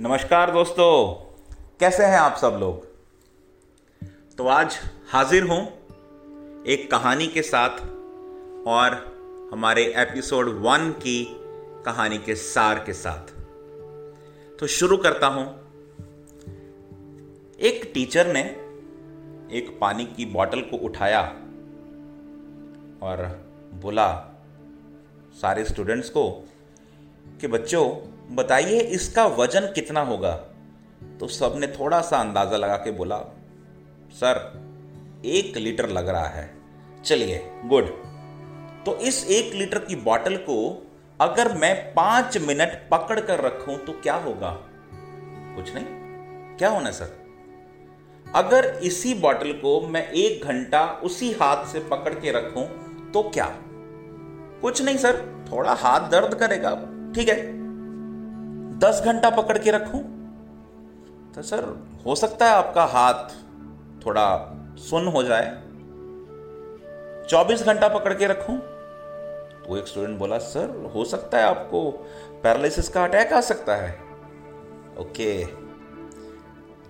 नमस्कार दोस्तों। कैसे हैं आप सब लोग? तो आज हाजिर हूँ एक कहानी के साथ और हमारे एपिसोड वन की कहानी के सार के साथ। तो शुरू करता हूँ। एक टीचर ने एक पानी की बोतल को उठाया और बोला सारे स्टूडेंट्स को कि बच्चों बताइए इसका वज़न कितना होगा? तो सबने थोड़ा सा अंदाज़ा लगा के बोला, सर, एक लीटर लग रहा है। चलिए, गुड। तो इस एक लीटर की बॉटल को अगर मैं पाँच मिनट पकड़ कर रखूँ तो क्या होगा? कुछ नहीं। क्या होना सर? अगर इसी बॉटल को मैं एक घंटा उसी हाथ से पकड़ के रखूँ तो क्या? कुछ नहीं, सर। थोड़ा हाथ दर्द करेगा। ठीक है। दस घंटा पकड़ के रखूँ? तो सर, हो सकता है आपका हाथ थोड़ा सुन हो जाए। चौबीस घंटा पकड़ के रखूँ? तो एक स्टूडेंट बोला, सर, हो सकता है आपको पैरालिसिस का अटैक आ सकता है। ओके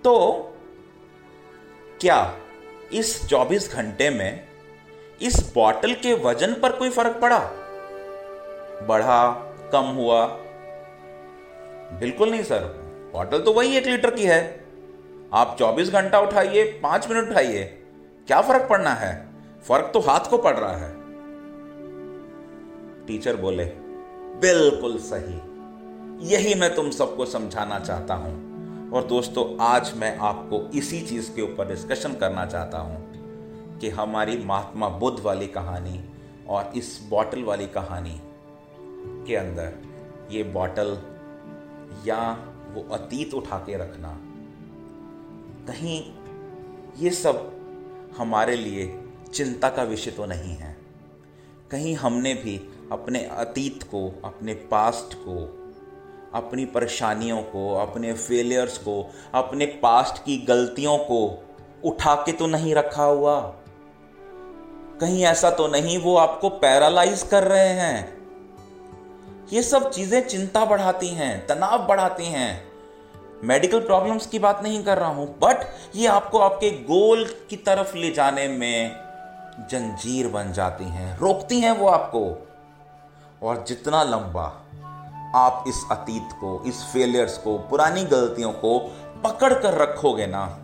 तो क्या इस 24 घंटे में इस बॉटल के वज़न पर कोई फ़र्क पड़ा? बढ़ा, कम हुआ बिल्कुल नहीं, सर। बॉटल तो वही एक लीटर की है। आप 24 घंटा उठाइए, पाँच मिनट उठाइए। क्या फ़र्क पड़ना है? फ़र्क तो हाथ को पड़ रहा है। टीचर बोले, बिल्कुल सही। यही मैं तुम सबको समझाना चाहता हूँ। और दोस्तों, आज मैं आपको इसी चीज़ के ऊपर डिस्कशन करना चाहता हूँ कि हमारी महात्मा बुद्ध वाली कहानी और इस बॉटल वाली कहानी के अंदर ये बॉटल या वो अतीत उठा के रखना। कहीं ये सब हमारे लिए चिंता का विषय तो नहीं है। कहीं हमने भी अपने अतीत को, अपने पास्ट को, अपनी परेशानियों को, अपने फेलियर्स को, अपने पास्ट की गलतियों को उठा के तो नहीं रखा हुआ। कहीं ऐसा तो नहीं, वो आपको पैरालाइज कर रहे हैं। ये सब चीज़ें चिंता बढ़ाती हैं, तनाव बढ़ाती हैं। मेडिकल प्रॉब्लम्स की बात नहीं कर रहा हूँ बट ये आपको आपके गोल की तरफ़ ले जाने में जंजीर बन जाती हैं, रोकती हैं वो आपको। और जितना लंबा आप इस अतीत को, इस फेलियर्स को, पुरानी गलतियों को पकड़ कर रखोगे ना,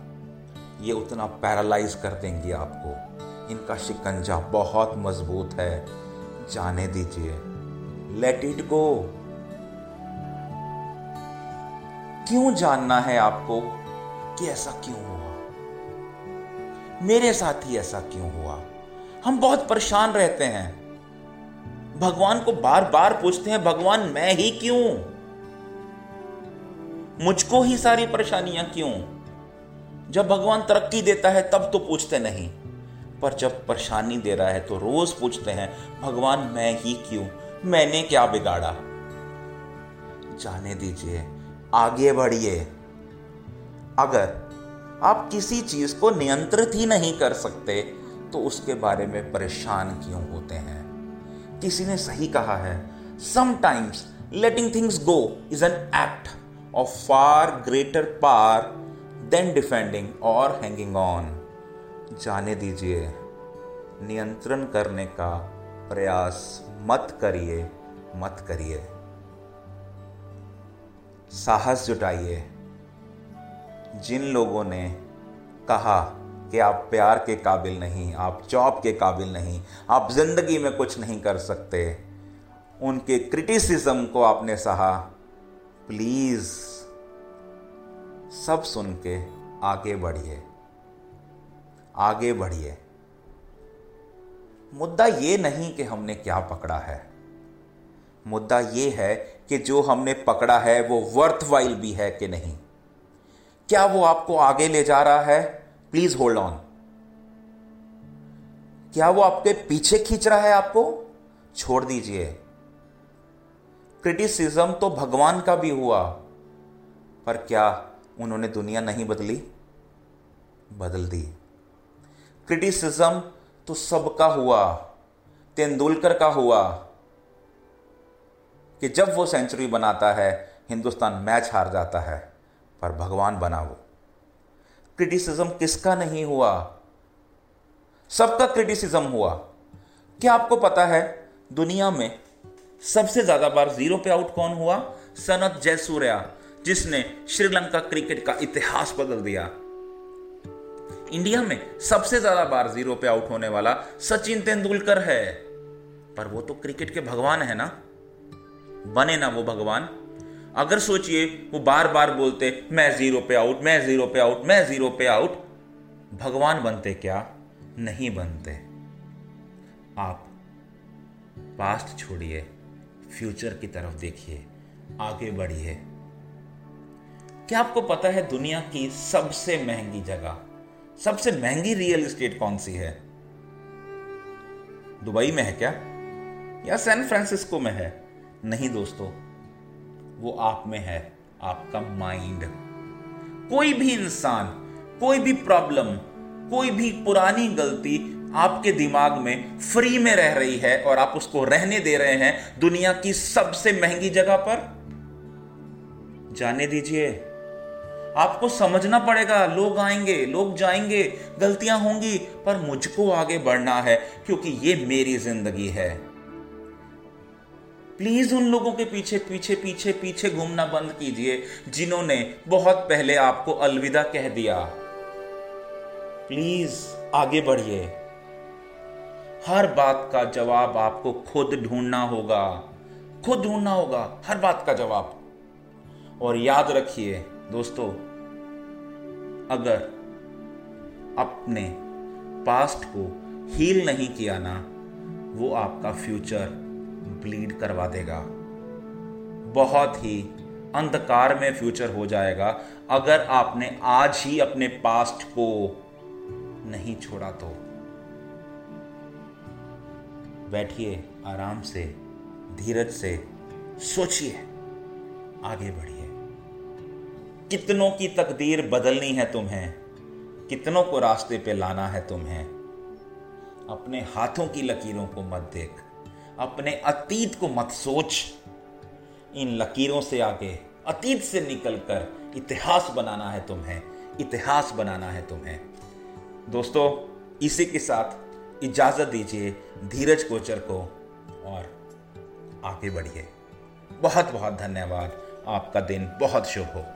ये उतना पैरालाइज कर देंगी आपको। इनका शिकंजा बहुत मज़बूत है, जाने दीजिए। लेट इट गो क्यों जानना है आपको कि ऐसा क्यों हुआ? मेरे साथ ही ऐसा क्यों हुआ? हम बहुत परेशान रहते हैं। भगवान को बार बार पूछते हैं, भगवान, मैं ही क्यों? मुझको ही सारी परेशानियाँ क्यों? जब भगवान तरक्की देता है, तब तो पूछते नहीं। पर जब परेशानी दे रहा है तो रोज पूछते हैं, भगवान, मैं ही क्यों? मैंने क्या बिगाड़ा? जाने दीजिए, आगे बढ़िए। अगर आप किसी चीज़ को नियंत्रित ही नहीं कर सकते तो उसके बारे में परेशान क्यों होते हैं? किसी ने सही कहा है sometimes letting things go is an act of far greater power than defending और हैंगिंग ऑन जाने दीजिए, नियंत्रण करने का प्रयास मत करिए मत करिए। साहस जुटाइए। जिन लोगों ने कहा कि आप प्यार के काबिल नहीं, आप जॉब के काबिल नहीं, आप ज़िंदगी में कुछ नहीं कर सकते, उनके क्रिटिसिज्म को आपने सहा, प्लीज़ सब सुन के आगे बढ़िए। आगे बढ़िए। मुद्दा ये नहीं कि हमने क्या पकड़ा है। मुद्दा ये है कि जो हमने पकड़ा है, वो वर्थ वाइल भी है कि नहीं। क्या वो आपको आगे ले जा रहा है? प्लीज़ होल्ड ऑन क्या वो आपके पीछे खींच रहा है आपको? छोड़ दीजिए। क्रिटिसिज्म तो भगवान का भी हुआ, पर क्या उन्होंने दुनिया नहीं बदली? बदल दी। क्रिटिसिज्म तो सबका हुआ, तेंदुलकर का हुआ, कि जब वो सेंचुरी बनाता है, हिंदुस्तान मैच हार जाता है, पर भगवान बना वो। क्रिटिसिज्म किसका नहीं हुआ? सबका क्रिटिसिज्म हुआ। क्या आपको पता है, दुनिया में सबसे ज़्यादा बार ज़ीरो पे आउट कौन हुआ? सनत जयसूर्या, जिसने श्रीलंका क्रिकेट का इतिहास बदल दिया। इंडिया में सबसे ज़्यादा बार ज़ीरो पे आउट होने वाला सचिन तेंदुलकर है। पर वो तो क्रिकेट के भगवान है ना? बने ना वो भगवान। अगर सोचिए, वो बार बार बोलते, मैं ज़ीरो पे आउट, मैं ज़ीरो पे आउट, मैं ज़ीरो पे आउट। भगवान बनते क्या? नहीं बनते। आप पास्ट छोड़िए, फ्यूचर की तरफ़ देखिए, आगे बढ़िए। क्या आपको पता है दुनिया की सबसे महँगी जगह? सबसे महँगी रियल एस्टेट कौन सी है? दुबई में है क्या? या सैन फ्रांसिस्को में है? नहीं दोस्तों, वो आप में है, आपका माइंड कोई भी इंसान, कोई भी प्रॉब्लम कोई भी पुरानी गलती आपके दिमाग में फ्री में रह रही है और आप उसको रहने दे रहे हैं दुनिया की सबसे महँगी जगह पर? जाने दीजिए। आपको समझना पड़ेगा, लोग आएँगे, लोग जाएँगे, गलतियाँ होंगी, पर मुझको आगे बढ़ना है, क्योंकि ये मेरी ज़िंदगी है। प्लीज़ उन लोगों के पीछे पीछे पीछे पीछे घूमना बंद कीजिए, जिन्होंने बहुत पहले आपको अलविदा कह दिया। प्लीज़ आगे बढ़िए। हर बात का जवाब आपको खुद ढूंढना होगा। खुद ढूंढना होगा, हर बात का जवाब। और याद रखिए दोस्तों, अगर अपने पास्ट को हील नहीं किया ना, वो आपका फ्यूचर ब्लीड करवा देगा। बहुत ही अंधकार में फ्यूचर हो जाएगा। अगर आपने आज ही अपने पास्ट को नहीं छोड़ा तो। बैठिए, आराम से, धीरज से, सोचिए, आगे बढ़िए। कितनों की तकदीर बदलनी है तुम्हें? कितनों को रास्ते पे लाना है तुम्हें? अपने हाथों की लकीरों को मत देख। अपने अतीत को मत सोच। इन लकीरों से आगे, अतीत से निकलकर इतिहास बनाना है तुम्हें। इतिहास बनाना है तुम्हें। दोस्तों, इसी के साथ इजाज़त दीजिए धीरज कोचर को और आगे बढ़िए। बहुत बहुत धन्यवाद। आपका दिन बहुत शुभ हो।